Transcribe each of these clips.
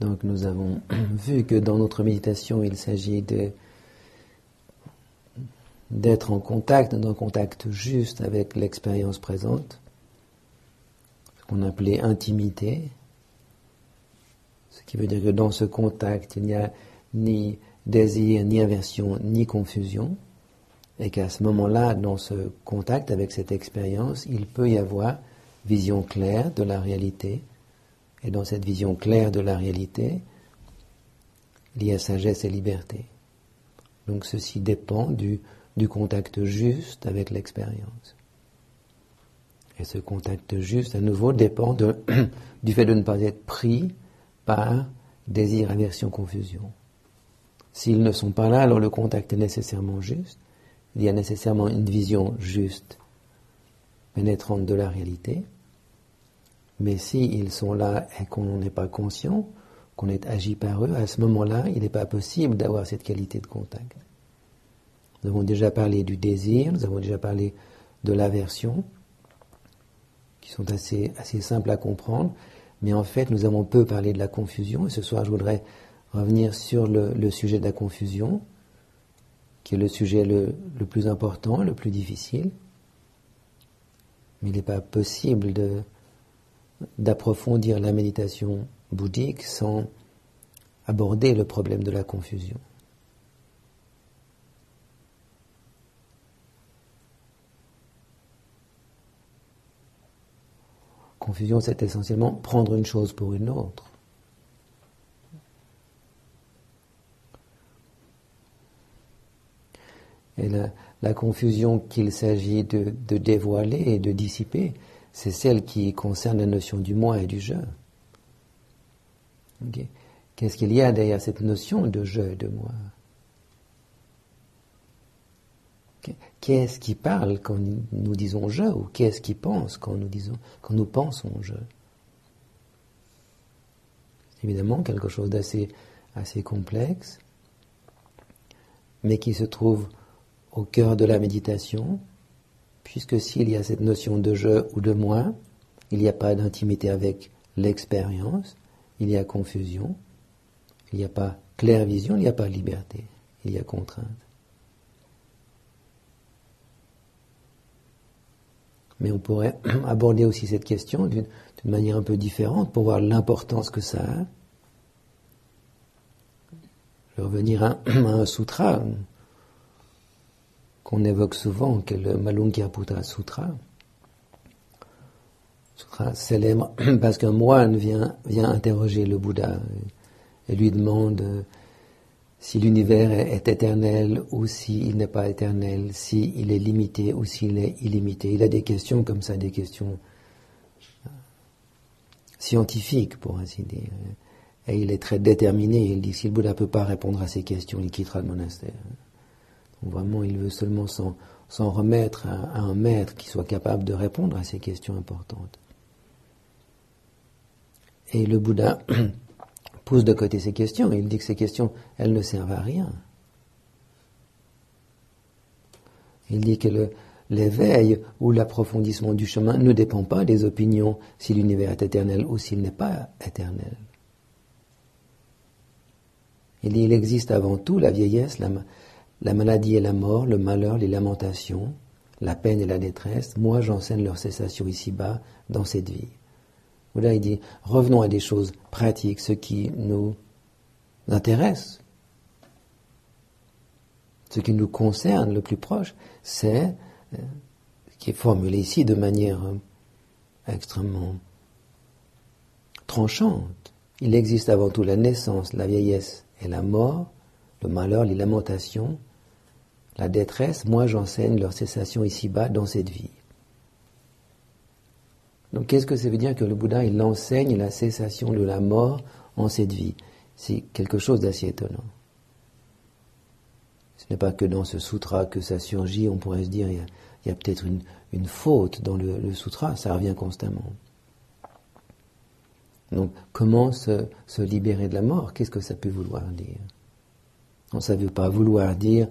Donc nous avons vu que dans notre méditation, il s'agit d'être en contact, en contact juste avec l'expérience présente, ce qu'on appelait intimité, ce qui veut dire que dans ce contact, il n'y a ni désir, ni aversion, ni confusion, et qu'à ce moment-là, dans ce contact avec cette expérience, il peut y avoir vision claire de la réalité, et dans cette vision claire de la réalité, il y a sagesse et liberté. Donc ceci dépend du, contact juste avec l'expérience. Et ce contact juste, à nouveau, dépend du fait de ne pas être pris par désir, aversion, confusion. S'ils ne sont pas là, alors le contact est nécessairement juste. Il y a nécessairement une vision juste, pénétrante de la réalité. Mais s'ils sont là et qu'on n'est pas conscient, qu'on est agi par eux, à ce moment-là, il n'est pas possible d'avoir cette qualité de contact. Nous avons déjà parlé du désir, nous avons déjà parlé de l'aversion, qui sont assez, assez simples à comprendre, mais en fait nous avons peu parlé de la confusion, et ce soir je voudrais revenir sur le, sujet de la confusion, qui est le sujet le, le plus important, le plus difficile. Mais il n'est pas possible de, d'approfondir la méditation bouddhique sans aborder le problème de la confusion. Confusion, c'est essentiellement prendre une chose pour une autre. Et la, confusion qu'il s'agit de, dévoiler et de dissiper, c'est celle qui concerne la notion du moi et du je. Qu'est-ce qu'il y a derrière cette notion de je et de moi? Qu'est-ce qui parle quand nous disons je ou qu'est-ce qui pense quand nous disons quand nous pensons je? Évidemment quelque chose d'assez assez complexe, mais qui se trouve au cœur de la méditation, puisque s'il y a cette notion de je ou de moi, il n'y a pas d'intimité avec l'expérience, il y a confusion, il n'y a pas claire vision, il n'y a pas liberté, il y a contrainte. Mais on pourrait aborder aussi cette question d'une manière un peu différente pour voir l'importance que ça a. Je vais revenir à, un sutra qu'on évoque souvent, qui est le Malunkyaputta Sutra. Sutra célèbre parce qu'un moine vient, vient interroger le Bouddha et lui demande si l'univers est éternel ou s'il n'est pas éternel, s'il est limité ou s'il est illimité. Il a des questions comme ça, des questions euh, scientifiques, pour ainsi dire. Et il est très déterminé. Il dit si le Bouddha ne peut pas répondre à ces questions, il quittera le monastère. Vraiment, il veut seulement s'en remettre à, à un maître qui soit capable de répondre à ces questions importantes. Et le Bouddha pousse de côté ces questions. Il dit que ces questions, elles ne servent à rien. Il dit que l'éveil ou l'approfondissement du chemin ne dépend pas des opinions si l'univers est éternel ou s'il n'est pas éternel. Il dit il existe avant tout la vieillesse, la, la maladie et la mort, le malheur, les lamentations, la peine et la détresse. Moi, j'enseigne leur cessation ici-bas, dans cette vie. Là, il dit, revenons à des choses pratiques, ce qui nous intéresse, ce qui nous concerne le plus proche, c'est, ce euh, qui est formulé ici de manière euh, extrêmement tranchante. Il existe avant tout la naissance, la vieillesse et la mort, le malheur, les lamentations, la détresse. Moi, j'enseigne leur cessation ici-bas dans cette vie. Donc qu'est-ce que ça veut dire que le Bouddha, il enseigne la cessation de la mort en cette vie? C'est quelque chose d'assez étonnant. Ce n'est pas que dans ce sutra que ça surgit, on pourrait se dire, il y a, peut-être une, faute dans le, sutra, ça revient constamment. Donc comment se, libérer de la mort? Qu'est-ce que ça peut vouloir dire? On ne veut pas vouloir dire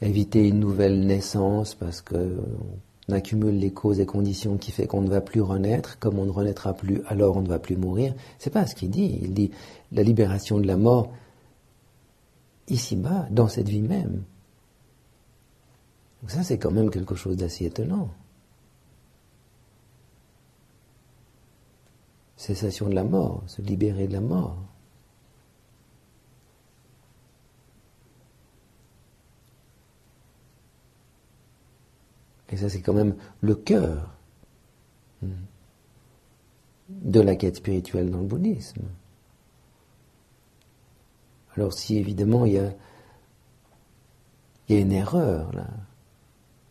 éviter une nouvelle naissance parce que accumule les causes et conditions qui fait qu'on ne va plus renaître, comme on ne renaîtra plus, alors on ne va plus mourir. C'est pas ce qu'il dit. Il dit la libération de la mort ici-bas, dans cette vie même. Donc ça, c'est quand même quelque chose d'assez étonnant. Cessation de la mort, se libérer de la mort. Et ça, c'est quand même le cœur hmm, de la quête spirituelle dans le bouddhisme. Alors si évidemment il y a, une erreur là,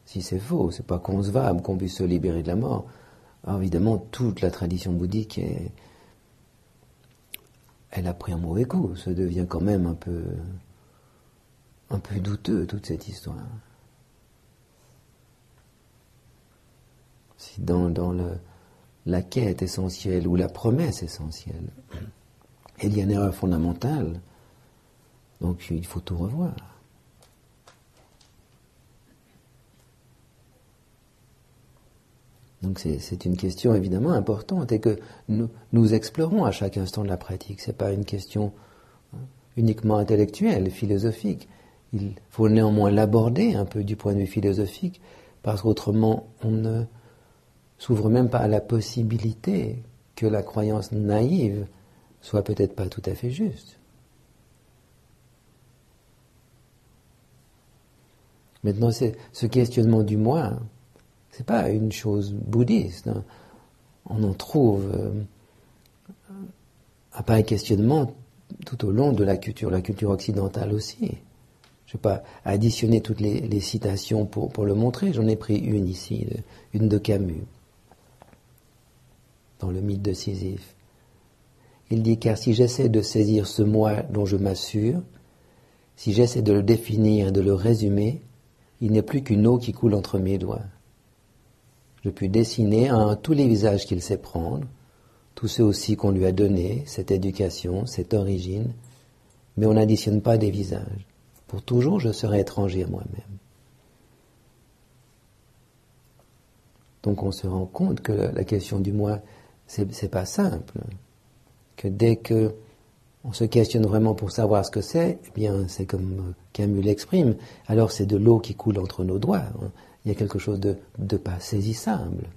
si c'est faux, c'est pas concevable qu'on puisse se libérer de la mort. Alors évidemment, toute la tradition bouddhique est, elle a pris un mauvais coup. Ça devient quand même un peu, un peu douteux toute cette histoire. Si dans, la quête essentielle ou la promesse essentielle, il y a une erreur fondamentale, donc il faut tout revoir. Donc c'est une question évidemment importante et que nous, nous, explorons à chaque instant de la pratique. Ce n'est pas une question hein, uniquement intellectuelle, philosophique. Il faut néanmoins l'aborder un peu du point de vue philosophique parce qu'autrement on ne s'ouvre même pas à la possibilité que la croyance naïve soit peut-être pas tout à fait juste. Maintenant, ce questionnement du moi, c'est pas une chose bouddhiste. Hein. On en trouve euh, un pareil questionnement tout au long de la culture, la culture occidentale aussi. Je ne vais pas additionner toutes les, citations pour, le montrer, j'en ai pris une ici, une de Camus, dans le mythe de Sisyphe. Il dit car si j'essaie de saisir ce moi dont je m'assure, si j'essaie de le définir et de le résumer, il n'est plus qu'une eau qui coule entre mes doigts. Je puis dessiner un, tous les visages qu'il sait prendre, tous ceux aussi qu'on lui a donnés, cette éducation, cette origine, mais on n'additionne pas des visages. Pour toujours, je serai étranger à moi-même. Donc on se rend compte que la question du moi, c'est pas simple. Que dès que on se questionne vraiment pour savoir ce que c'est, eh bien c'est comme Camus l'exprime, alors c'est de l'eau qui coule entre nos doigts. Hein il y a quelque chose de pas saisissable.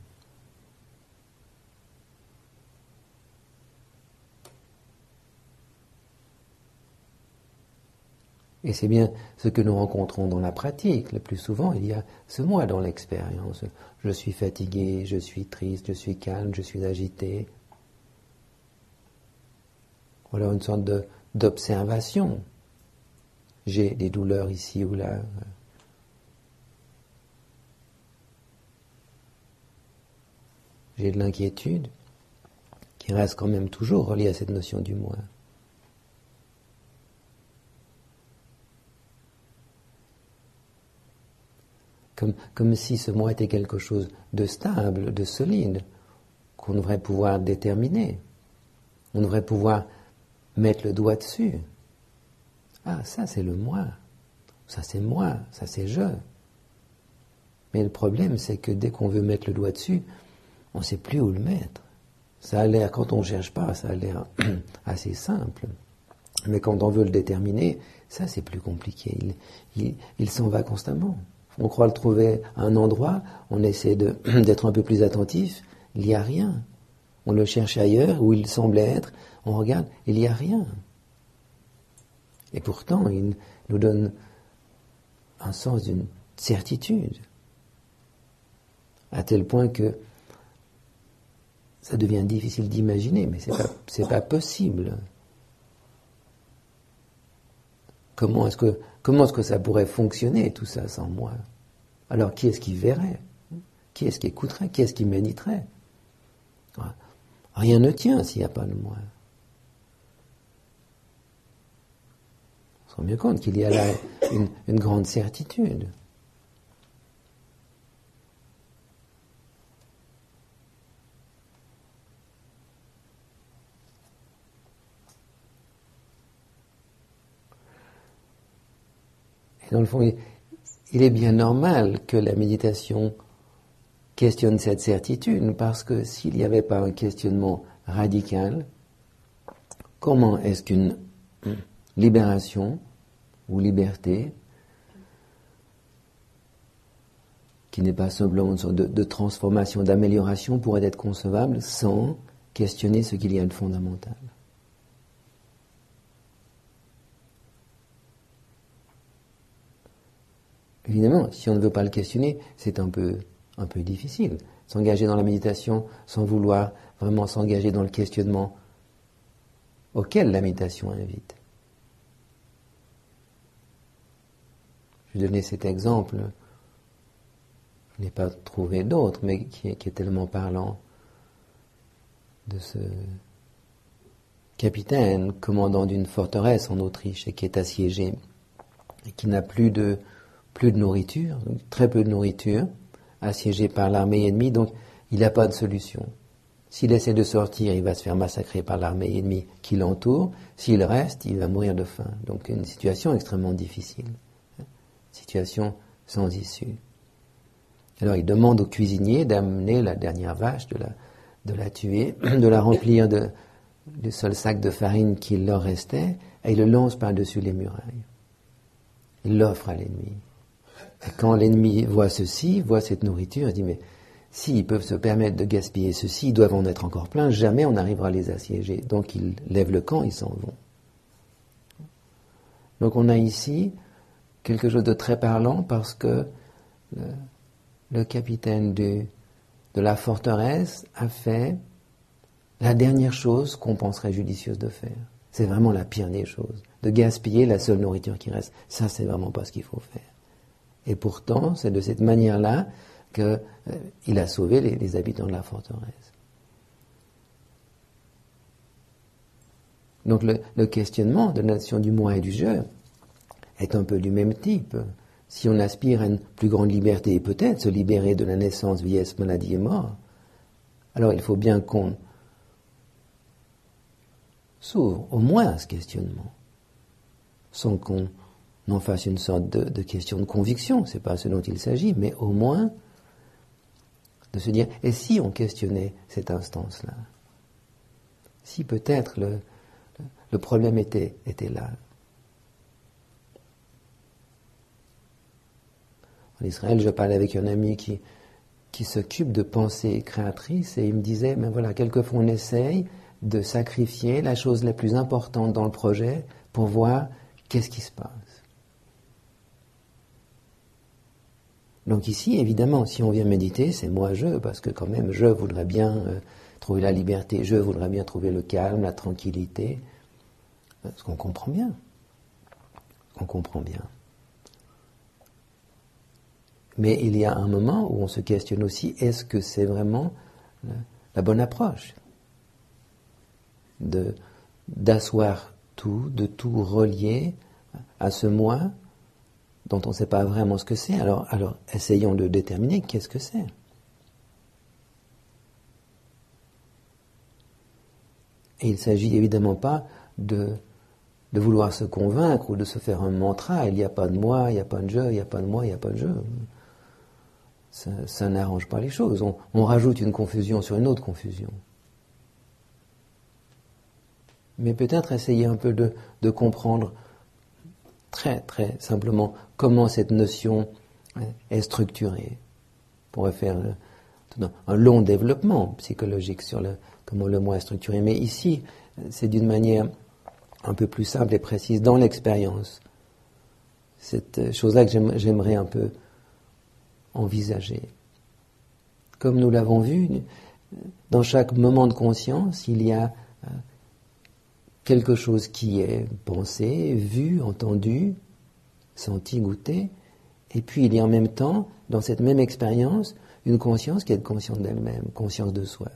Et c'est bien ce que nous rencontrons dans la pratique. Le plus souvent, il y a ce moi dans l'expérience. Je suis fatigué, je suis triste, je suis calme, je suis agité. Voilà une sorte d'observation. J'ai des douleurs ici ou là. j'ai de l'inquiétude qui reste quand même toujours reliée à cette notion du moi. Comme, si ce moi était quelque chose de stable, de solide, qu'on devrait pouvoir déterminer. On devrait pouvoir mettre le doigt dessus. Ah, ça c'est le moi. Ça c'est moi. Ça c'est je. Mais le problème, c'est que dès qu'on veut mettre le doigt dessus, on ne sait plus où le mettre. Ça a l'air, quand on ne cherche pas, ça a l'air assez simple. Mais quand on veut le déterminer, ça c'est plus compliqué. Il, s'en va constamment. On croit le trouver à un endroit, on essaie d'être un peu plus attentif, il n'y a rien. On le cherche ailleurs, où il semblait être, on regarde, il n'y a rien. Et pourtant, il nous donne un sens d'une certitude, à tel point que ça devient difficile d'imaginer, mais c'est pas, pas possible. Comment est-ce que, comment est-ce que ça pourrait fonctionner tout ça sans moi? Alors qui est-ce qui verrait? Qui est-ce qui écouterait? Qui est-ce qui méditerait? Rien ne tient s'il n'y a pas de moi. On se rend bien compte qu'il y a là une grande certitude. Dans le fond, il est bien normal que la méditation questionne cette certitude parce que s'il n'y avait pas un questionnement radical, comment est-ce qu'une libération ou liberté, qui n'est pas simplement une sorte de transformation, d'amélioration, pourrait être concevable sans questionner ce qu'il y a de fondamental? Évidemment, si on ne veut pas le questionner, c'est un peu, un peu difficile. S'engager dans la méditation sans vouloir vraiment s'engager dans le questionnement auquel la méditation invite. Je vais donner cet exemple, je n'ai pas trouvé d'autre, mais qui est, qui est tellement parlant de ce capitaine, commandant d'une forteresse en Autriche et qui est assiégé et qui n'a plus de, plus de nourriture, très peu de nourriture, assiégé par l'armée ennemie, donc il n'a pas de solution. S'il essaie de sortir, il va se faire massacrer par l'armée ennemie qui l'entoure. S'il reste, il va mourir de faim. Donc une situation extrêmement difficile. Situation sans issue. Alors il demande au cuisinier d'amener la dernière vache, de la, tuer, de la remplir du seul sac de farine qu'il leur restait, et il le lance par-dessus les murailles. Il l'offre à l'ennemi. Quand l'ennemi voit ceci, voit cette nourriture, il dit mais s'ils peuvent se permettre de gaspiller ceci, ils doivent en être encore plein, jamais on n'arrivera à les assiéger. Donc ils lèvent le camp, ils s'en vont. Donc on a ici quelque chose de très parlant parce que le, capitaine de la forteresse a fait la dernière chose qu'on penserait judicieuse de faire. C'est vraiment la pire des choses. De gaspiller la seule nourriture qui reste. Ça, c'est vraiment pas ce qu'il faut faire. Et pourtant, c'est de cette manière-là qu'il euh, a sauvé les, habitants de la forteresse. Donc le, le, questionnement de la nation du moi et du je est un peu du même type. Si on aspire à une plus grande liberté, et peut-être se libérer de la naissance, vieillesse, maladie et mort, alors il faut bien qu'on s'ouvre au moins à ce questionnement, sans qu'on n'en fasse une sorte de, question de conviction, c'est pas ce dont il s'agit, mais au moins de se dire, et si on questionnait cette instance-là? Si peut-être le, problème était, était là En Israël, je parlais avec un ami qui, qui s'occupe de pensée créatrice et il me disait, mais voilà, quelquefois on essaye de sacrifier la chose la plus importante dans le projet pour voir qu'est-ce qui se passe. Donc ici, évidemment, si on vient méditer, c'est moi-je, parce que quand même, je voudrais bien euh, trouver la liberté, je voudrais bien trouver le calme, la tranquillité. Euh, ce qu'on comprend bien. On comprend bien. Mais il y a un moment où on se questionne aussi, est-ce que c'est vraiment la, la bonne approche de d'asseoir tout, de tout relier à ce moi dont on ne sait pas vraiment ce que c'est. Alors, essayons de déterminer qu'est-ce que c'est. Et il ne s'agit évidemment pas de, vouloir se convaincre ou de se faire un mantra. Il n'y a pas de moi, il n'y a pas de je, il n'y a pas de moi, il n'y a pas de je. Ça, n'arrange pas les choses. On, rajoute une confusion sur une autre confusion. Mais peut-être essayer un peu de comprendre très très simplement comment cette notion est structurée. On pourrait faire un long développement psychologique sur le, comment le moi est structuré. Mais ici, c'est d'une manière un peu plus simple et précise dans l'expérience. Cette chose-là que j'aimerais un peu envisager. Comme nous l'avons vu, dans chaque moment de conscience, il y a quelque chose qui est pensé, vu, entendu, senti, goûté, et puis il y a en même temps, dans cette même expérience, une conscience qui est consciente d'elle-même, conscience de soi.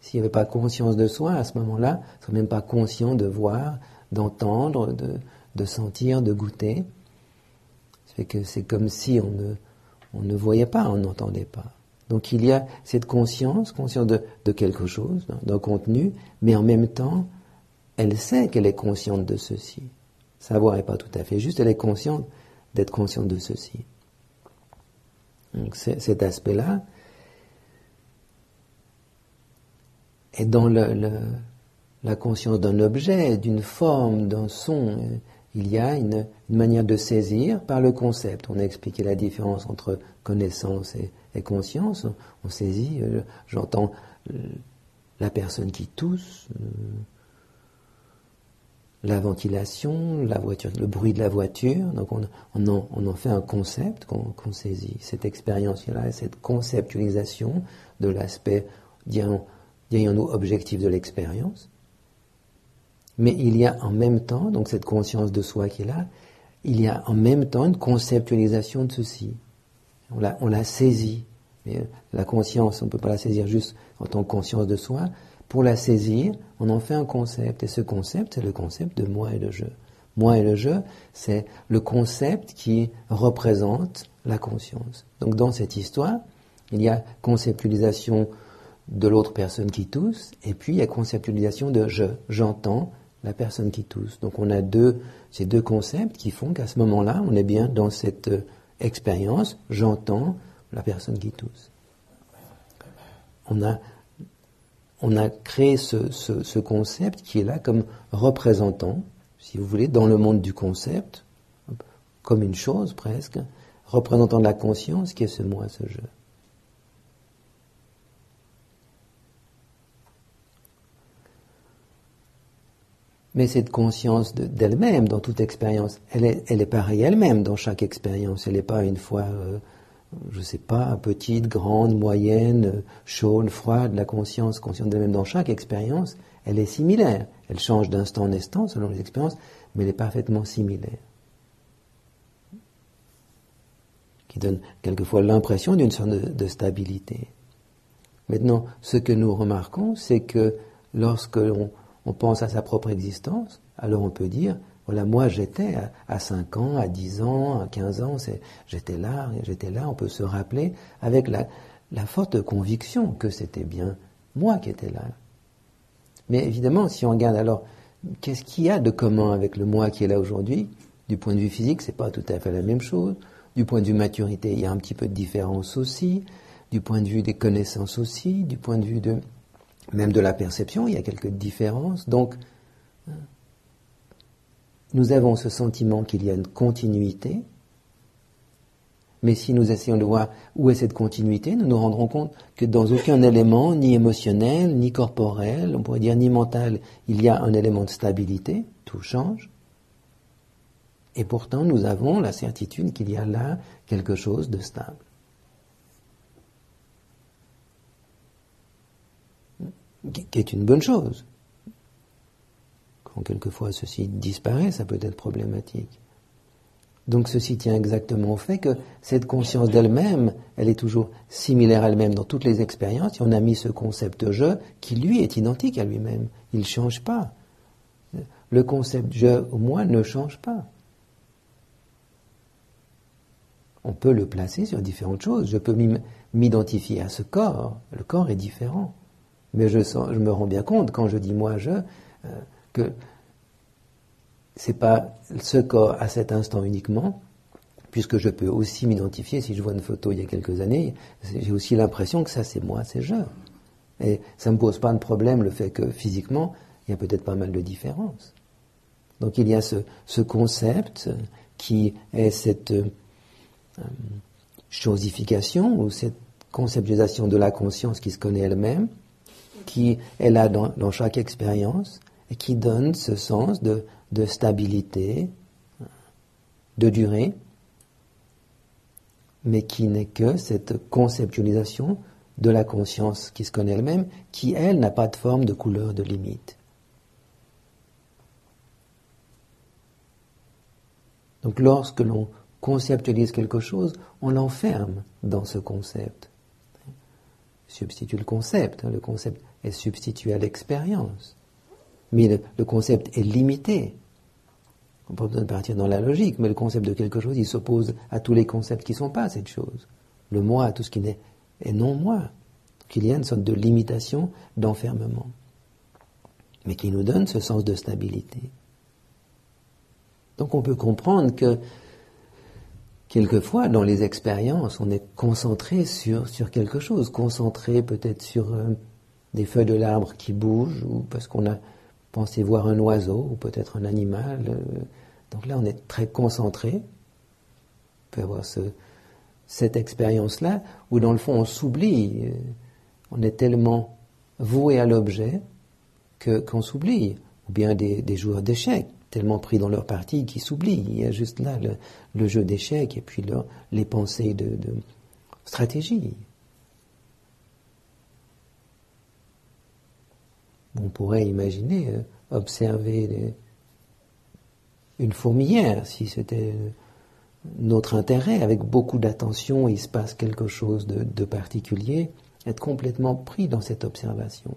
S'il n'y avait pas conscience de soi, à ce moment-là, on ne serait même pas conscient de voir, d'entendre, de, de, sentir, de goûter. C'est que c'est comme si on ne, on ne voyait pas, on n'entendait pas. Donc il y a cette conscience, conscience de, de quelque chose, d'un contenu, mais en même temps, elle sait qu'elle est consciente de ceci. Savoir n'est pas tout à fait juste, elle est consciente d'être consciente de ceci. Donc cet aspect-là et dans la conscience d'un objet, d'une forme, d'un son, il y a une, manière de saisir par le concept. On a expliqué la différence entre connaissance et, conscience. On saisit, euh, j'entends euh, la personne qui tousse, euh, la ventilation, la voiture, le bruit de la voiture. Donc on, en, fait un concept qu'on saisit. Cette expérience-là, cette conceptualisation de l'aspect, dirons-nous, objectif de l'expérience. Mais il y a en même temps, donc cette conscience de soi qui est là, il y a en même temps une conceptualisation de ceci. On la, on la saisit. Mais la conscience, on ne peut pas la saisir juste en tant que conscience de soi. Pour la saisir, on en fait un concept. Et ce concept, c'est le concept de moi et le je. Moi et le je, c'est le concept qui représente la conscience. Donc dans cette histoire, il y a conceptualisation de l'autre personne qui tousse, et puis il y a conceptualisation de je. J'entends, la personne qui tousse. Donc on a ces deux concepts qui font qu'à ce moment-là, on est bien dans cette euh, expérience, j'entends la personne qui tousse. On a, on a créé ce, ce, concept qui est là comme représentant, si vous voulez, dans le monde du concept, comme une chose presque, représentant de la conscience qui est ce moi, ce je. Mais cette conscience d'elle-même dans toute expérience, elle est, elle est pareille elle-même dans chaque expérience. Elle n'est pas une fois, euh, je ne sais pas, petite, grande, moyenne, chaude, froide. La conscience, consciente d'elle-même dans chaque expérience, elle est similaire. Elle change d'instant en instant selon les expériences, mais elle est parfaitement similaire. Qui donne quelquefois l'impression d'une sorte de, stabilité. Maintenant, ce que nous remarquons, c'est que lorsque l'on on pense à sa propre existence, alors on peut dire, voilà, moi j'étais à, 5 ans, à 10 ans, à 15 ans, j'étais là, j'étais là, on peut se rappeler avec la, forte conviction que c'était bien moi qui étais là. Mais évidemment, si on regarde alors, qu'est-ce qu'il y a de commun avec le moi qui est là aujourd'hui? Du point de vue physique, c'est pas tout à fait la même chose. Du point de vue maturité, il y a un petit peu de différence aussi. Du point de vue des connaissances aussi. Du point de vue de, même de la perception, il y a quelques différences. Donc, nous avons ce sentiment qu'il y a une continuité, mais si nous essayons de voir où est cette continuité, nous nous rendrons compte que dans aucun élément, ni émotionnel, ni corporel, on pourrait dire ni mental, il y a un élément de stabilité, tout change. Et pourtant, nous avons la certitude qu'il y a là quelque chose de stable. qui est une bonne chose. Quand quelquefois ceci disparaît, ça peut être problématique. Donc ceci tient exactement au fait que cette conscience d'elle-même, elle est toujours similaire à elle-même dans toutes les expériences, et on a mis ce concept je qui lui est identique à lui-même. Il ne change pas. Le concept je au moi ne change pas. On peut le placer sur différentes choses. Je peux m'identifier à ce corps. Le corps est différent. Mais je, je, me rends bien compte, quand je dis moi, je, euh, que c'est pas ce corps à cet instant uniquement, puisque je peux aussi m'identifier, si je vois une photo il y a quelques années, j'ai aussi l'impression que ça c'est moi, c'est je. Et ça ne me pose pas de problème le fait que physiquement, il y a peut-être pas mal de différences. Donc il y a ce, ce concept qui est cette euh, chosification ou cette conceptualisation de la conscience qui se connaît elle-même, qui est là dans, chaque expérience qui donne ce sens de, stabilité, de durée, mais qui n'est que cette conceptualisation de la conscience qui se connaît elle-même, qui, elle, n'a pas de forme, de couleur, de limite. Donc lorsque l'on conceptualise quelque chose, on l'enferme dans ce concept. Substitue le concept. Hein, le concept est substitué à l'expérience. Mais le, concept est limité. On peut besoin de partir dans la logique, mais le concept de quelque chose, il s'oppose à tous les concepts qui ne sont pas cette chose. Le moi, tout ce qui n'est est non moi. Donc il y a une sorte de limitation, d'enfermement, mais qui nous donne ce sens de stabilité. Donc on peut comprendre que quelquefois, dans les expériences, on est concentré sur, sur quelque chose, concentré peut-être sur euh, des feuilles de l'arbre qui bougent, ou parce qu'on a pensé voir un oiseau, ou peut-être un animal. Euh, donc là, on est très concentré. On peut avoir cette expérience-là, où dans le fond, on s'oublie. Euh, on est tellement voué à l'objet que, qu'on s'oublie. Ou bien des, joueurs d'échecs, tellement pris dans leur partie qu'ils s'oublient. Il y a juste là le, jeu d'échecs et puis les pensées de stratégie. On pourrait imaginer euh, observer une fourmilière si c'était notre intérêt, avec beaucoup d'attention, il se passe quelque chose de, particulier, être complètement pris dans cette observation.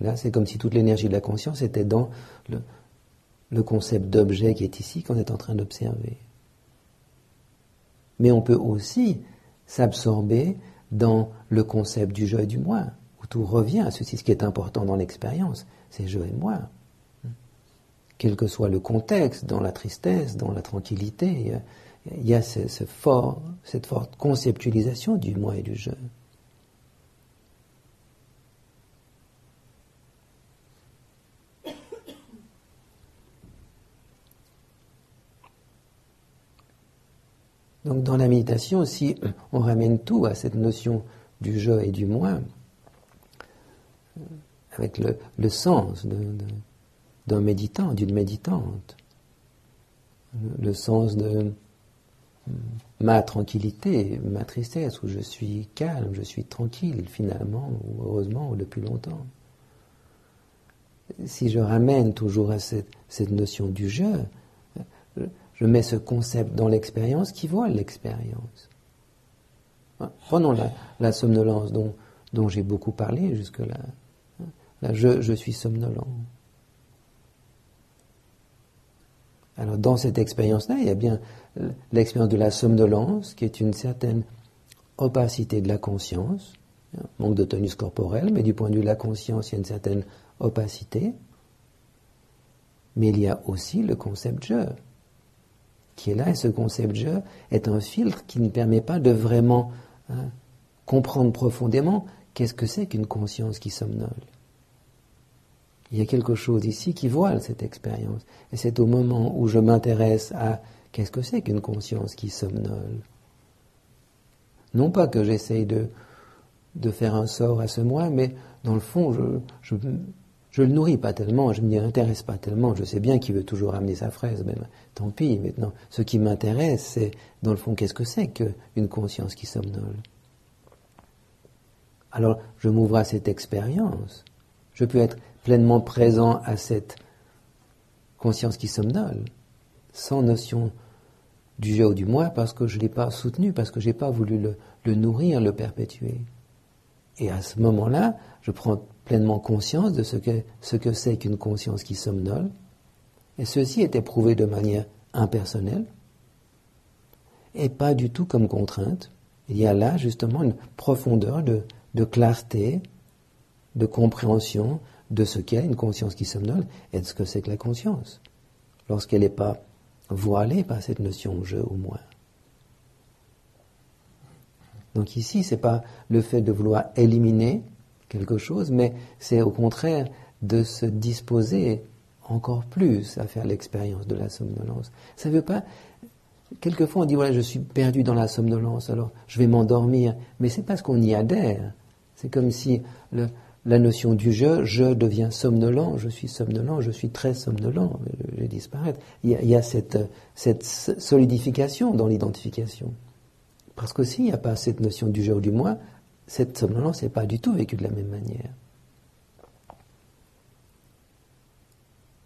là, c'est comme si toute l'énergie de la conscience était dans le concept d'objet qui est ici, qu'on est en train d'observer. Mais on peut aussi s'absorber dans le concept du jeu et du moi tout revient à ceci. Ce qui est important dans l'expérience, c'est je et moi. Quel que soit le contexte, dans la tristesse, dans la tranquillité, il y a cette forte conceptualisation du moi et du je. Donc dans la méditation, si on ramène tout à cette notion du je et du moi, avec le, sens d'un méditant, d'une méditante, le, sens de ma tranquillité, ma tristesse, où je suis calme, je suis tranquille finalement, ou heureusement, ou depuis longtemps. Si je ramène toujours à cette, notion du jeu, je mets ce concept dans l'expérience qui voit l'expérience. Prenons la, somnolence dont, dont j'ai beaucoup parlé jusque-là je, suis somnolent. Alors dans cette expérience-là, il y a bien l'expérience de la somnolence, qui est une certaine opacité de la conscience, manque de tonus corporel, mais du point de vue de la conscience, il y a une certaine opacité. Mais il y a aussi le concept je, qui est là, et ce concept je est un filtre qui ne permet pas de vraiment hein, comprendre profondément qu'est-ce que c'est qu'une conscience qui somnole. Il y a quelque chose ici qui voile cette expérience. Et c'est au moment où je m'intéresse à qu'est-ce que c'est qu'une conscience qui somnole. Non pas que j'essaye de, de faire un sort à ce moi, mais dans le fond, je, je, le nourris pas tellement, je m'y intéresse pas tellement. Je sais bien qu'il veut toujours amener sa fraise, mais tant pis. Maintenant, ce qui m'intéresse, c'est dans le fond, qu'est-ce que c'est qu'une conscience qui somnole. Alors, je m'ouvre à cette expérience. Je peux être pleinement présent à cette conscience qui somnole, sans notion du jeu ou du moi, parce que je ne l'ai pas soutenu, parce que je n'ai pas voulu le, nourrir, le perpétuer. Et à ce moment-là, je prends pleinement conscience de ce que ce que c'est qu'une conscience qui somnole, et ceci est éprouvé de manière impersonnelle, et pas du tout comme contrainte. Il y a là justement une profondeur de, de clarté, de compréhension, de ce qu'est une conscience qui somnole et de ce que c'est que la conscience, lorsqu'elle n'est pas voilée par cette notion je ou moi. Donc ici, ce n'est pas le fait de vouloir éliminer quelque chose, mais c'est au contraire de se disposer encore plus à faire l'expérience de la somnolence. Ça ne veut pas. Quelquefois, on dit voilà, je suis perdu dans la somnolence, alors je vais m'endormir. Mais c'est parce qu'on y adhère. C'est comme si le, la notion du je, je deviens somnolent, je suis somnolent, je suis très somnolent, je vais disparaître. Il y a, cette, solidification dans l'identification. Parce que s'il n'y a pas cette notion du je ou du moi, cette somnolence n'est pas du tout vécue de la même manière.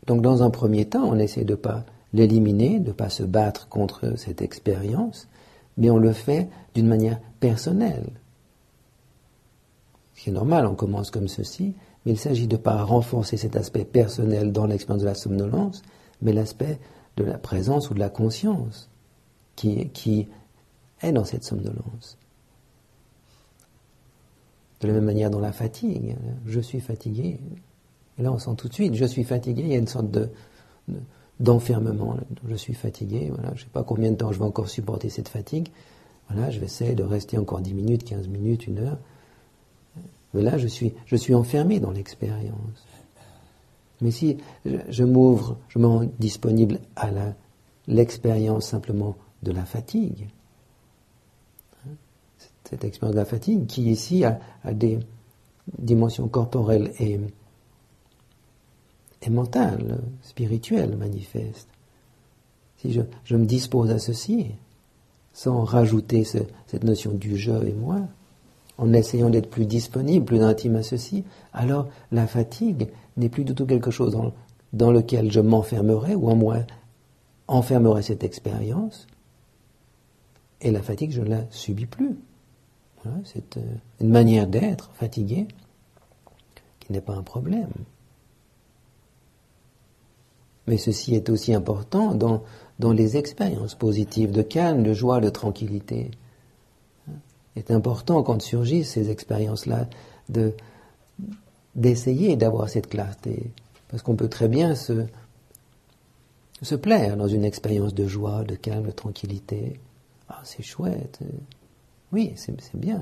Donc dans un premier temps, on essaie de ne pas l'éliminer, de ne pas se battre contre cette expérience, mais on le fait d'une manière personnelle. C'est normal, on commence comme ceci, mais il s'agit de ne pas renforcer cet aspect personnel dans l'expérience de la somnolence, mais l'aspect de la présence ou de la conscience qui, qui est dans cette somnolence. De la même manière dans la fatigue, je suis fatigué. Et là, on sent tout de suite, je suis fatigué, il y a une sorte de, d'enfermement. Je suis fatigué, voilà, je ne sais pas combien de temps je vais encore supporter cette fatigue. Voilà, je vais essayer de rester encore 10 minutes, 15 minutes, une heure. Mais là, je suis, je suis enfermé dans l'expérience. Mais si je, m'ouvre, je me rends disponible à l'expérience simplement de la fatigue, hein, cette expérience de la fatigue qui ici a, des dimensions corporelles et, mentales, spirituelles manifestes. Si je, je me dispose à ceci, sans rajouter cette notion du je et moi, en essayant d'être plus disponible, plus intime à ceci, alors la fatigue n'est plus du tout quelque chose dans, lequel je m'enfermerai, ou en moi enfermerai cette expérience, et la fatigue, je ne la subis plus. c'est euh, une manière d'être fatigué qui n'est pas un problème. Mais ceci est aussi important dans les expériences positives de calme, de joie, de tranquillité. Est important quand surgissent ces expériences-là de, d'essayer d'avoir cette clarté. Parce qu'on peut très bien se, se plaire dans une expérience de joie, de calme, de tranquillité. Ah, c'est chouette. Oui, c'est bien.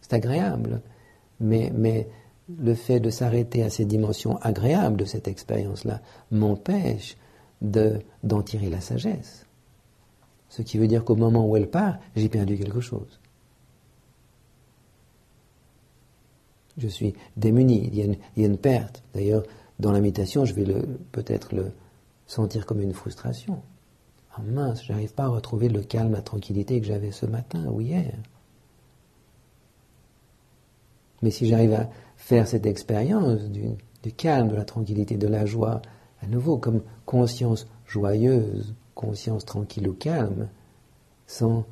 C'est agréable. Mais, mais le fait de s'arrêter à ces dimensions agréables de cette expérience-là m'empêche de, d'en tirer la sagesse. Ce qui veut dire qu'au moment où elle part, j'ai perdu quelque chose. Je suis démuni, il y a une, perte. D'ailleurs, dans la méditation, je vais peut-être le sentir comme une frustration. Ah mince, j'arrive pas à retrouver le calme, la tranquillité que j'avais ce matin ou hier. Mais si j'arrive à faire cette expérience du, calme, de la tranquillité, de la joie, à nouveau comme conscience joyeuse, conscience tranquille ou calme, sans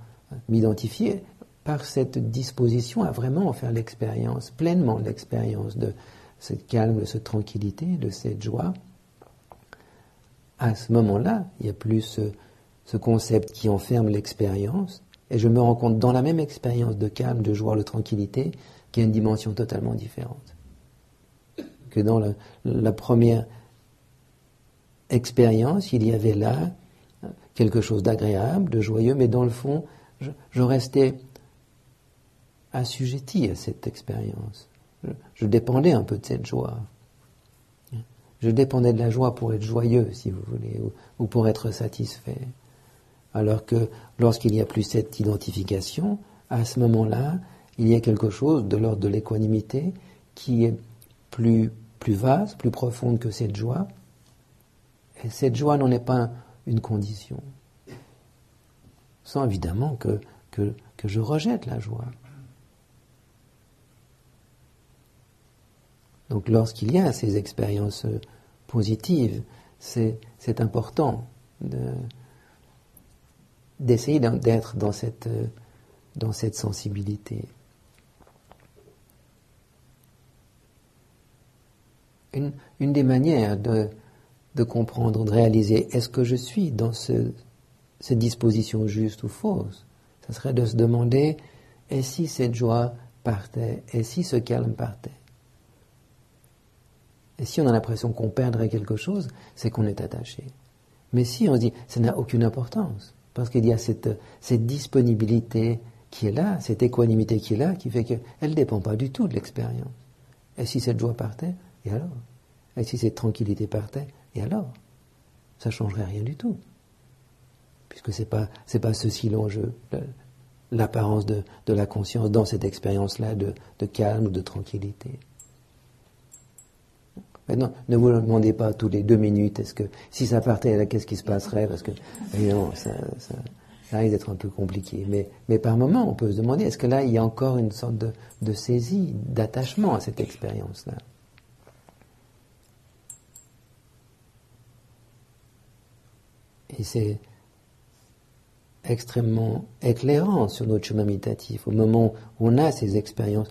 m'identifier, par cette disposition à vraiment faire l'expérience, pleinement l'expérience de ce calme, de cette tranquillité, de cette joie, à ce moment-là, il n'y a plus ce, concept qui enferme l'expérience, et je me rends compte dans la même expérience de calme, de joie, de tranquillité, qu'il a une dimension totalement différente. Que dans la, première expérience, il y avait là quelque chose d'agréable, de joyeux, mais dans le fond, je restais assujetti à cette expérience. Je, dépendais un peu de cette joie. Je dépendais de la joie pour être joyeux, si vous voulez, ou, pour être satisfait. Alors que lorsqu'il n'y a plus cette identification, à ce moment-là, il y a quelque chose de l'ordre de l'équanimité qui est plus, plus vaste, plus profonde que cette joie. Et cette joie n'en est pas une condition. Sans évidemment que, que, que je rejette la joie. Donc lorsqu'il y a ces expériences euh, positives, c'est important d'essayer d'être dans cette, euh, dans cette sensibilité. Une, une des manières de, de, comprendre, de réaliser est-ce que je suis dans ce, cette disposition juste ou fausse, ce serait de se demander et si cette joie partait, et si ce calme partait? Et si on a l'impression qu'on perdrait quelque chose, c'est qu'on est attaché. Mais si on se dit, ça n'a aucune importance, parce qu'il y a cette, disponibilité qui est là, cette équanimité qui est là, qui fait qu'elle ne dépend pas du tout de l'expérience. Et si cette joie partait, et alors? Et si cette tranquillité partait, et alors? Ça ne changerait rien du tout. Puisque ce n'est pas, pas ceci l'enjeu, l'apparence de, la conscience dans cette expérience-là de calme ou de tranquillité. Maintenant, ne vous le demandez pas tous les deux minutes, est-ce que si ça partait, qu'est-ce qui se passerait Parce que non, ça, risque d'être un peu compliqué. Mais, mais par moment, on peut se demander, est-ce que là, il y a encore une sorte de, de saisie, d'attachement à cette expérience-là? Et c'est extrêmement éclairant sur notre chemin méditatif, au moment où on a ces expériences,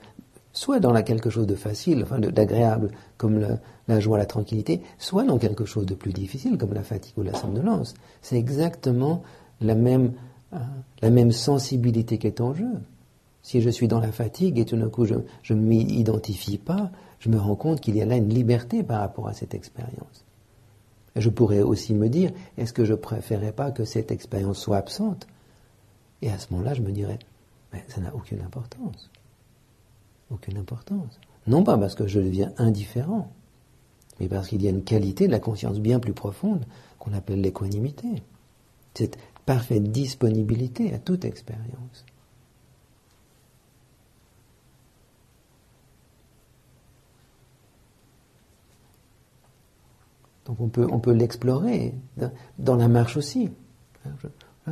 soit dans la quelque chose de facile, enfin d'agréable, comme la joie, la tranquillité, soit dans quelque chose de plus difficile, comme la fatigue ou la somnolence. C'est exactement la même, euh, la même sensibilité qui est en jeu. Si je suis dans la fatigue et tout d'un coup je ne m'y identifie pas, je me rends compte qu'il y a là une liberté par rapport à cette expérience. je pourrais aussi me dire, est-ce que je préférerais pas que cette expérience soit absente? Et à ce moment-là, je me dirais, ça n'a aucune importance aucune importance. Non pas parce que je deviens indifférent, mais parce qu'il y a une qualité de la conscience bien plus profonde qu'on appelle l'équanimité. Cette parfaite disponibilité à toute expérience. Donc on peut, on peut l'explorer dans la marche aussi.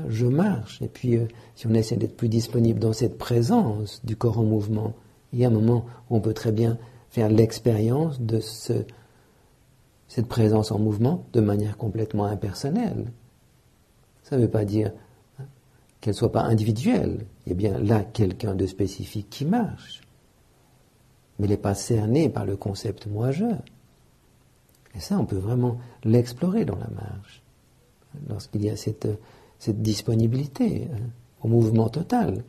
Je, marche, et puis euh, si on essaie d'être plus disponible dans cette présence du corps en mouvement, il y a un moment où on peut très bien faire l'expérience de ce, cette présence en mouvement de manière complètement impersonnelle. Ça ne veut pas dire qu'elle ne soit pas individuelle. Il y a bien là quelqu'un de spécifique qui marche. Mais elle n'est pas cernée par le concept moi-je. Et ça, on peut vraiment l'explorer dans la marche, lorsqu'il y a cette, cette disponibilité hein, au mouvement total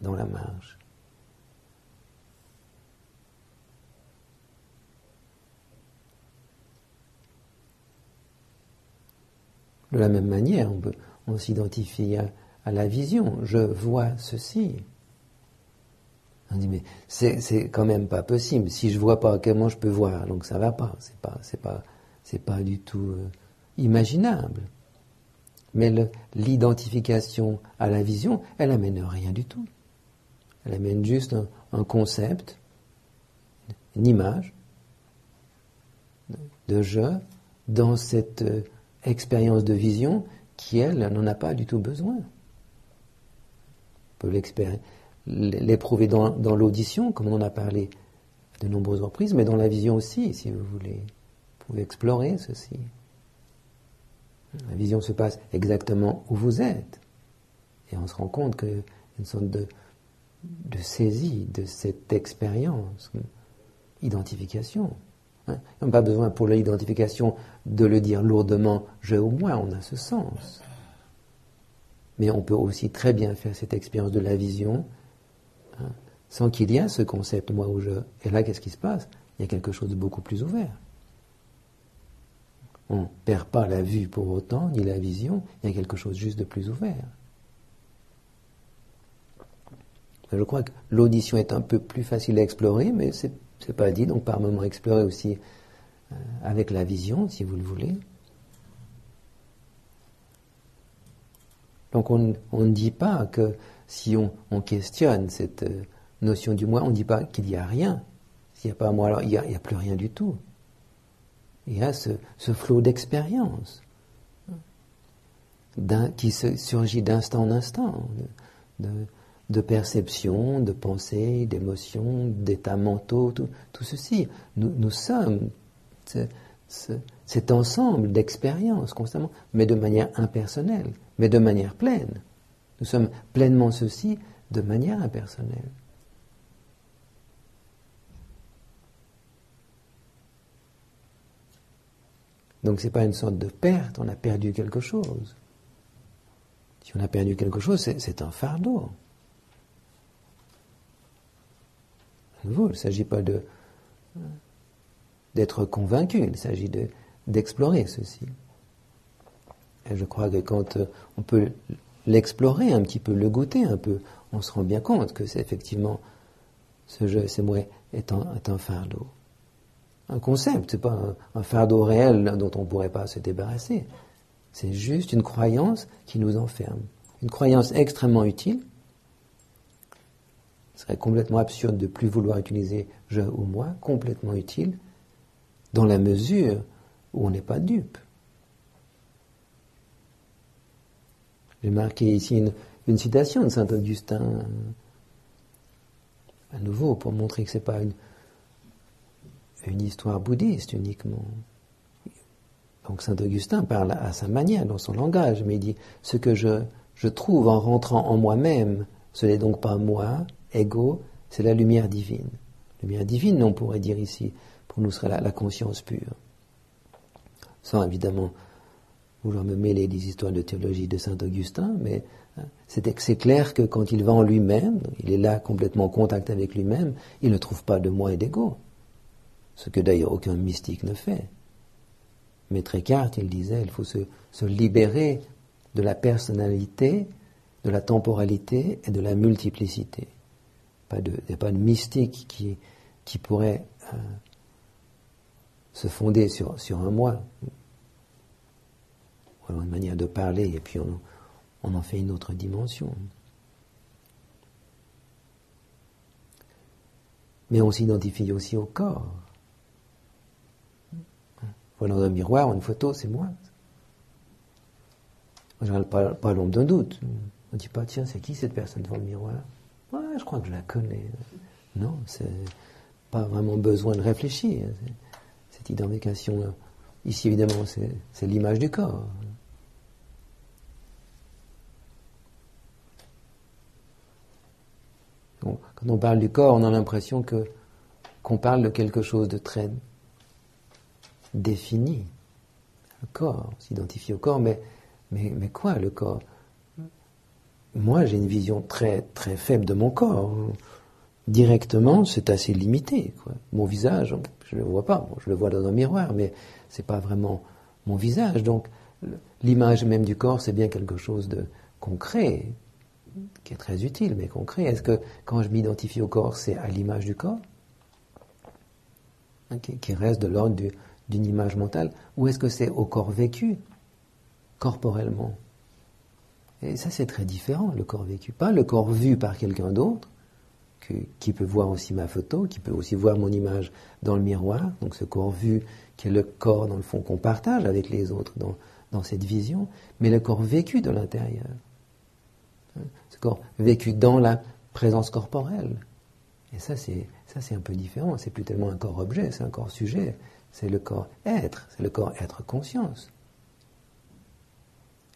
dans la marche. De la même manière, on, s'identifie à, la vision. Je vois ceci. On dit mais c'est quand même pas possible. Si je vois pas, comment je peux voir? Donc ça va pas. C'est pas pas du tout euh, imaginable. Mais l'identification à la vision, elle amène rien du tout. Elle amène juste un, un concept, une image de je dans cette euh, expérience de vision qui, elle, n'en a pas du tout besoin. On peut l'éprouver dans, l'audition, comme on en a parlé de nombreuses reprises, mais dans la vision aussi, si vous voulez. Vous pouvez explorer ceci. La vision se passe exactement où vous êtes. Et on se rend compte qu'il y a une sorte de, de saisie de cette expérience, identification. Hein. On n'a pas besoin pour l'identification de le dire lourdement je ou moi, on a ce sens. Mais on peut aussi très bien faire cette expérience de la vision hein, sans qu'il y ait ce concept moi ou je. Et là, qu'est-ce qui se passe? Il y a quelque chose de beaucoup plus ouvert. On ne perd pas la vue pour autant, ni la vision, il y a quelque chose juste de plus ouvert. Je crois que l'audition est un peu plus facile à explorer, mais c'est c'est pas dit, donc par moments explorer aussi euh, avec la vision, si vous le voulez. Donc on, ne dit pas que si on, questionne cette euh, notion du moi, on ne dit pas qu'il n'y a rien. S'il n'y a pas moi, alors il n'y a, plus rien du tout. Il y a ce, flot d'expérience qui se, surgit d'instant en instant, perception, de pensée, d'émotion, d'états mentaux, tout, ceci. Nous, sommes cet ensemble d'expériences constamment, mais de manière impersonnelle, mais de manière pleine. Nous sommes pleinement ceci de manière impersonnelle. Donc ce n'est pas une sorte de perte, on a perdu quelque chose. Si on a perdu quelque chose, c'est un fardeau. Il ne s'agit pas de d'être convaincu, il s'agit d'explorer ceci. Et je crois que quand euh, on peut l'explorer un petit peu, le goûter un peu, on se rend bien compte que c'est effectivement ce jeu, c'est moi, est un, fardeau. Un concept, c'est pas un, un, fardeau réel dont on ne pourrait pas se débarrasser. C'est juste une croyance qui nous enferme. Une croyance extrêmement utile, ce serait complètement absurde de plus vouloir utiliser je ou moi, complètement utile, dans la mesure où on n'est pas dupe. J'ai marqué ici une, citation de saint Augustin, à nouveau pour montrer que ce n'est pas une, histoire bouddhiste uniquement. Donc saint Augustin parle à sa manière, dans son langage, mais il dit ce que je trouve en rentrant en moi-même, ce n'est donc pas moi, ego, c'est la lumière divine. Lumière divine, on pourrait dire ici, pour nous serait la, conscience pure. Sans évidemment vouloir me mêler des histoires de théologie de saint Augustin, mais hein, c'est clair que quand il va en lui-même, il est là complètement en contact avec lui-même, il ne trouve pas de moi et d'ego. Ce que d'ailleurs aucun mystique ne fait. Maître Eckhart, il disait, il faut se libérer de la personnalité, de la temporalité et de la multiplicité il n'y a pas de mystique qui pourrait euh, se fonder sur, un moi, ou une manière de parler, et puis on, en fait une autre dimension. Mais on s'identifie aussi au corps. Voilà un miroir, une photo, c'est moi. Je ne pas, pas l'ombre d'un doute. On ne dit pas, tiens, c'est qui cette personne devant le miroir? Je crois que je la connais. Non, c'est pas vraiment besoin de réfléchir. Cette identification, ici évidemment, c'est l'image du corps. quand on parle du corps, on a l'impression que qu'on parle de quelque chose de très défini. Le corps, on s'identifie au corps, mais, mais quoi le corps? Moi, j'ai une vision très, très faible de mon corps. Directement, c'est assez limité. Mon visage, je ne le vois pas. je le vois dans un miroir, mais c'est pas vraiment mon visage. Donc, l'image même du corps, c'est bien quelque chose de concret, qui est très utile, mais concret. Est-ce que quand je m'identifie au corps, c'est à l'image du corps hein, qui, reste de l'ordre d'une image mentale, ou est-ce que c'est au corps vécu, corporellement? Et ça, c'est très différent, le corps vécu. Pas le corps vu par quelqu'un d'autre, qui peut voir aussi ma photo, qui peut aussi voir mon image dans le miroir, donc ce corps vu qui est le corps, dans le fond, qu'on partage avec les autres dans, cette vision, mais le corps vécu de l'intérieur ce corps vécu dans la présence corporelle. Et ça, c'est, ça, c'est un peu différent. C'est plus tellement un corps objet, c'est un corps sujet. C'est le corps être, c'est le corps être conscience.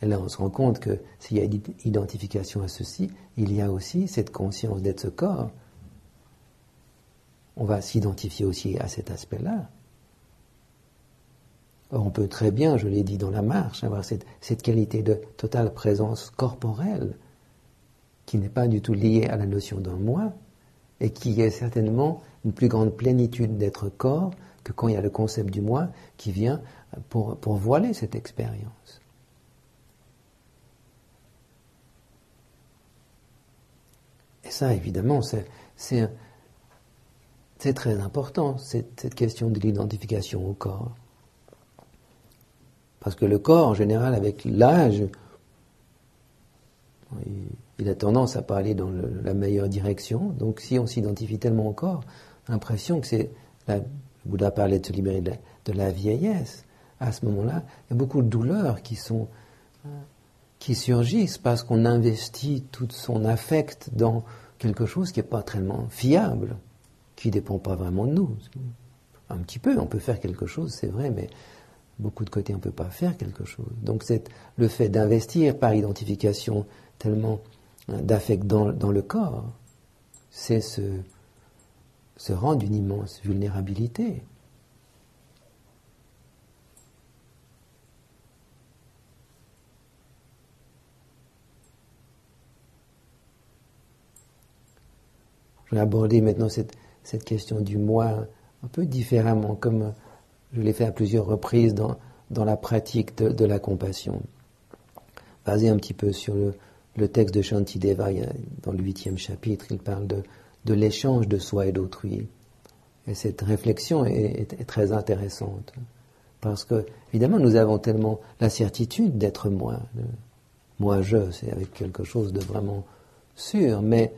Et là, on se rend compte que s'il y a identification à ceci, il y a aussi cette conscience d'être ce corps. On va s'identifier aussi à cet aspect-là. On peut très bien, je l'ai dit dans la marche, avoir cette, qualité de totale présence corporelle qui n'est pas du tout lié à la notion d'un moi, et qui est certainement une plus grande plénitude d'être corps que quand il y a le concept du moi qui vient pour voiler cette expérience. Et ça, évidemment, c'est très important, cette, question de l'identification au corps. Parce que le corps, en général, avec l'âge, il a tendance à pas aller dans la meilleure direction. Donc si on s'identifie tellement au corps, l'impression que c'est... Le Bouddha parlait de se libérer de la, vieillesse. À ce moment-là, il y a beaucoup de douleurs qui sont qui surgissent parce qu'on investit tout son affect dans quelque chose qui n'est pas tellement fiable, qui ne dépend pas vraiment de nous. Un petit peu, on peut faire quelque chose, c'est vrai, mais beaucoup de côtés, on ne peut pas faire quelque chose. Donc c'est le fait d'investir par identification tellement d'affect dans, dans, le corps, c'est se, se rendre une immense vulnérabilité. Je vais aborder maintenant cette, question du moi un peu différemment, comme je l'ai fait à plusieurs reprises dans, la pratique de, la compassion, basé un petit peu sur le, texte de Shantideva, dans le huitième chapitre, il parle de, de l'échange de soi et d'autrui. Et cette réflexion est, très intéressante. Parce que, évidemment, nous avons tellement la certitude d'être moi. Moi, je, c'est avec quelque chose de vraiment sûr. Mais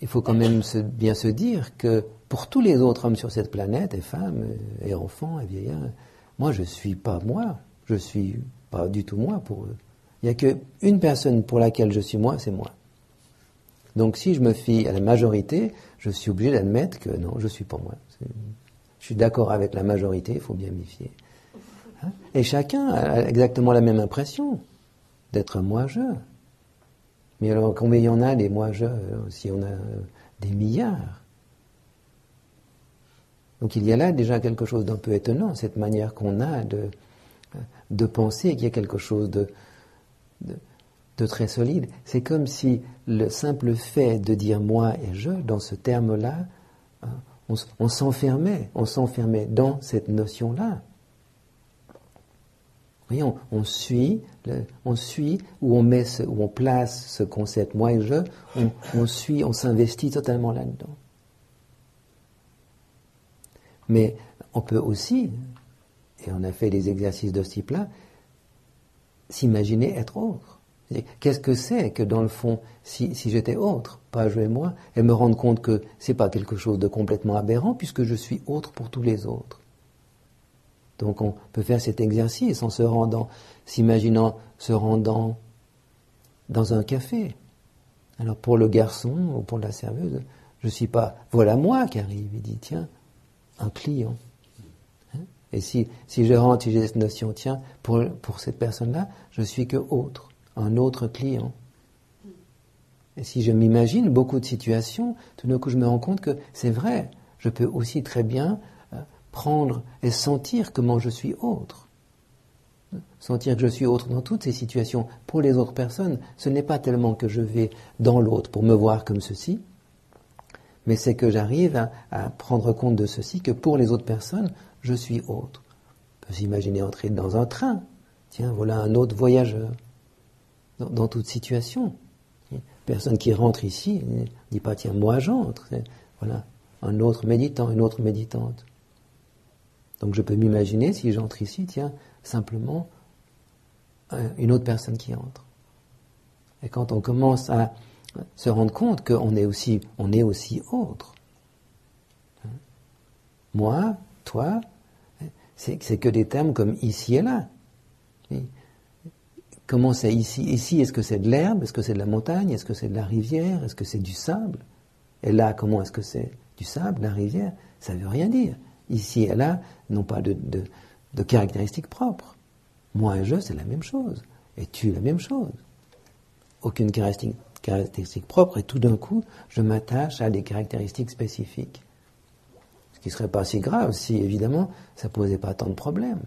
il faut quand même bien se dire que pour tous les autres hommes sur cette planète, et femmes, et enfants, et vieillards, moi, je ne suis pas moi. Je ne suis pas du tout moi pour eux. Il n'y a qu'une personne pour laquelle je suis moi, c'est moi. Donc si je me fie à la majorité, je suis obligé d'admettre que non, je ne suis pas moi. Je suis d'accord avec la majorité, il faut bien m'y fier. Hein? Et chacun a exactement la même impression d'être moi-je. Mais alors combien il y en a des moi-je Si on a des milliards? Donc il y a là déjà quelque chose d'un peu étonnant, cette manière qu'on a de, de penser qu'il y a quelque chose de, de, très solide. C'est comme si le simple fait de dire moi et je, dans ce terme-là, hein, on, s'enfermait, on s'enfermait dans cette notion-là. On suit, on où on met, où on place ce concept moi et je, on, suit, on s'investit totalement là-dedans. Mais on peut aussi, et on a fait des exercices de ce type-là, s'imaginer être autre. Qu'est-ce que c'est que dans le fond, si, j'étais autre, pas je et moi, et me rendre compte que c'est pas quelque chose de complètement aberrant puisque je suis autre pour tous les autres. Donc on peut faire cet exercice en se rendant, s'imaginant se rendant dans un café. Alors pour le garçon ou pour la serveuse, je ne suis pas voilà moi qui arrive. Il dit tiens, un client. Hein? Et si, je rentre, si j'ai cette notion, tiens, pour, cette personne-là, je suis que autre, un autre client. Et si je m'imagine beaucoup de situations, tout d'un coup je me rends compte que c'est vrai, je peux aussi très bien prendre et sentir comment je suis autre. Sentir que je suis autre dans toutes ces situations. Pour les autres personnes, ce n'est pas tellement que je vais dans l'autre pour me voir comme ceci, mais c'est que j'arrive à, prendre compte de ceci, que pour les autres personnes, je suis autre. On peut s'imaginer entrer dans un train. Tiens, voilà un autre voyageur. Dans, dans toute situation. Personne qui rentre ici ne dit pas, tiens, moi j'entre. Voilà, un autre méditant, une autre méditante. Donc je peux m'imaginer, si j'entre ici, tiens, simplement euh, une autre personne qui entre. Et quand on commence à se rendre compte qu'on est aussi, on est aussi autre. Hein. Moi, toi, c'est que des termes comme ici et là. comment c'est ici? Ici, est-ce que c'est de l'herbe? Est-ce que c'est de la montagne? Est-ce que c'est de la rivière? Est-ce que c'est du sable? Et là, comment est-ce que c'est du sable, la rivière? Ça ne veut rien dire ici et là, n'ont pas de, caractéristiques propres. Moi et je, c'est la même chose. Et tu, la même chose. Aucune caractéristique, propre, et tout d'un coup, je m'attache à des caractéristiques spécifiques. Ce qui ne serait pas si grave si, évidemment, ça ne posait pas tant de problèmes.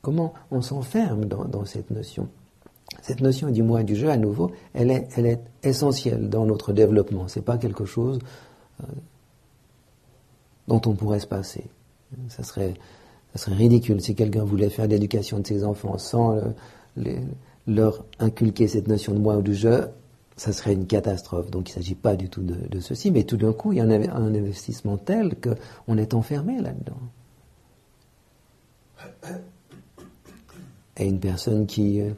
Comment on s'enferme dans cette notion? Cette notion du moi et du jeu, à nouveau, elle est, elle est essentielle dans notre développement. Ce n'est pas quelque chose euh, dont on pourrait se passer. Ça serait, ridicule si quelqu'un voulait faire l'éducation de ses enfants sans leur inculquer cette notion de moi ou du jeu. Ça serait une catastrophe. Donc il ne s'agit pas du tout de, ceci, mais tout d'un coup, il y a un, un investissement tel qu'on est enfermé là-dedans. Et une personne qui euh,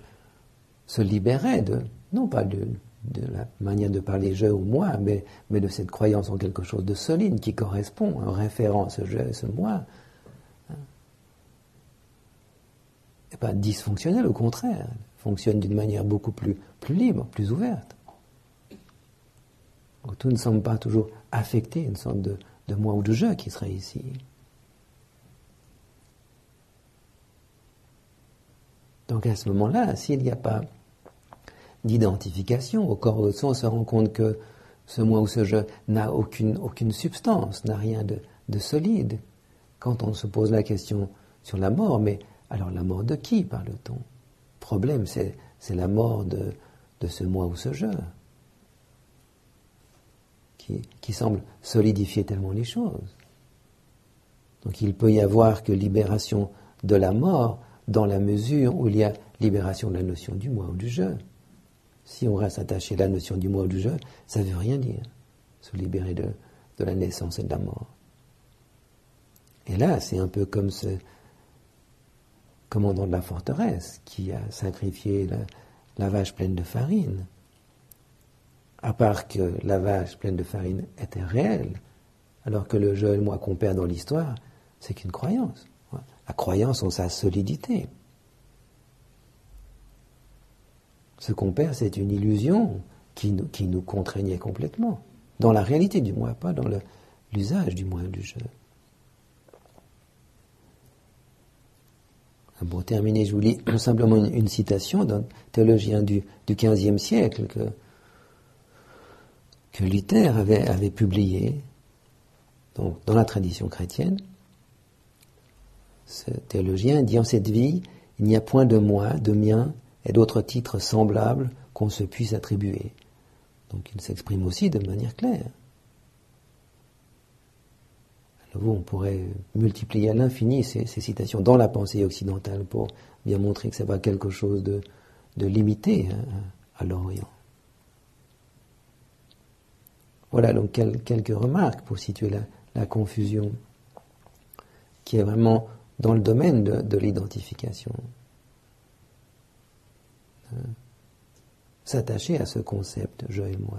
se libérer de, non pas de, la manière de parler je ou moi, mais, mais de cette croyance en quelque chose de solide qui correspond, en référent à ce je et ce moi. Et pas dysfonctionnel, au contraire, fonctionne d'une manière beaucoup plus, plus libre, plus ouverte. Donc, tout ne semble pas toujours affecté, une sorte de, de moi ou de je qui serait ici. Donc à ce moment-là, s'il n'y a pas d'identification. Au corps au son, on se rend compte que ce moi ou ce je n'a aucune, substance, n'a rien de, de, solide. Quand on se pose la question sur la mort, mais alors la mort de qui parle-t-on? Problème, c'est, la mort de, de, ce moi ou ce je, qui, qui semble solidifier tellement les choses. Donc il peut y avoir que libération de la mort dans la mesure où il y a libération de la notion du moi ou du je. Si on reste attaché à la notion du moi ou du je, ça ne veut rien dire. Se libérer de, la naissance et de la mort. Et là, c'est un peu comme ce commandant de la forteresse qui a sacrifié la, vache pleine de farine. À part que la vache pleine de farine était réelle, alors que le je et le moi qu'on perd dans l'histoire, c'est qu'une croyance. La croyance en sa solidité. Ce qu'on perd, c'est une illusion qui nous, qui nous contraignait complètement. Dans la réalité du moi, pas dans l'usage du moi du jeu. Pour terminer, je vous lis simplement une, citation d'un théologien du, du XVe siècle que, que Luther avait, avait publié donc, dans la tradition chrétienne. Ce théologien dit en cette vie, il n'y a point de moi, de mien, et d'autres titres semblables qu'on se puisse attribuer. Donc il s'exprime aussi de manière claire. À on pourrait multiplier à l'infini ces, citations dans la pensée occidentale pour bien montrer que n'est pas quelque chose de, de limiter hein, à l'Orient. Voilà donc quelques remarques pour situer la, confusion qui est vraiment dans le domaine de, l'identification. Hein. S'attacher à ce concept, je et moi,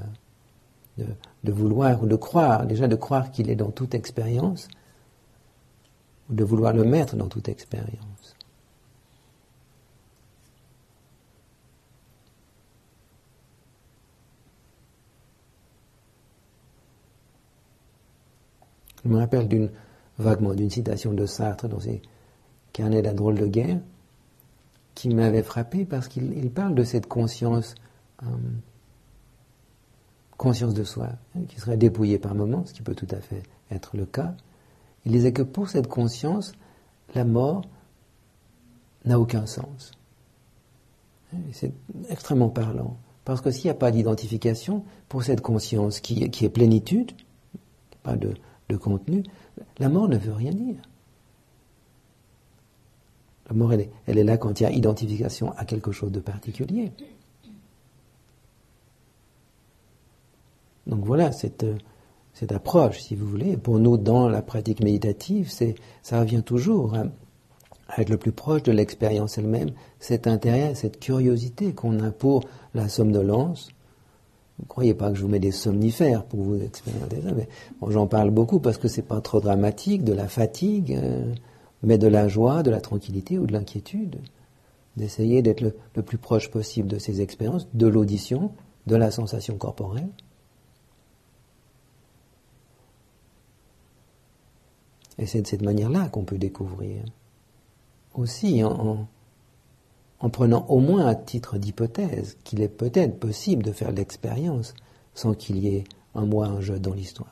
de, de vouloir ou de croire, déjà de croire qu'il est dans toute expérience, ou de vouloir le mettre dans toute expérience. Je me rappelle d'une, vaguement d'une citation de Sartre dans ses carnets d'un drôle de guerre qui m'avait frappé parce qu'il parle de cette conscience, euh, conscience de soi, hein, qui serait dépouillée par moments, ce qui peut tout à fait être le cas. Il disait que pour cette conscience, la mort n'a aucun sens. C'est extrêmement parlant. Parce que s'il n'y a pas d'identification pour cette conscience qui, est plénitude, pas de, contenu, la mort ne veut rien dire. La mort, elle est, là quand il y a identification à quelque chose de particulier. Donc voilà cette, cette approche, si vous voulez. Pour nous, dans la pratique méditative, ça revient toujours à, être le plus proche de l'expérience elle-même, cet intérêt, cette curiosité qu'on a pour la somnolence. Vous ne croyez pas que je vous mets des somnifères pour vous expérimenter ça, mais j'en parle beaucoup parce que c'est pas trop dramatique, de la fatigue, euh, mais de la joie, de la tranquillité ou de l'inquiétude. D'essayer d'être le plus proche possible de ces expériences, de l'audition, de la sensation corporelle. Et c'est de cette manière-là qu'on peut découvrir. Aussi en, en, prenant au moins à titre d'hypothèse qu'il est peut-être possible de faire l'expérience sans qu'il y ait un moi, un jeu dans l'histoire.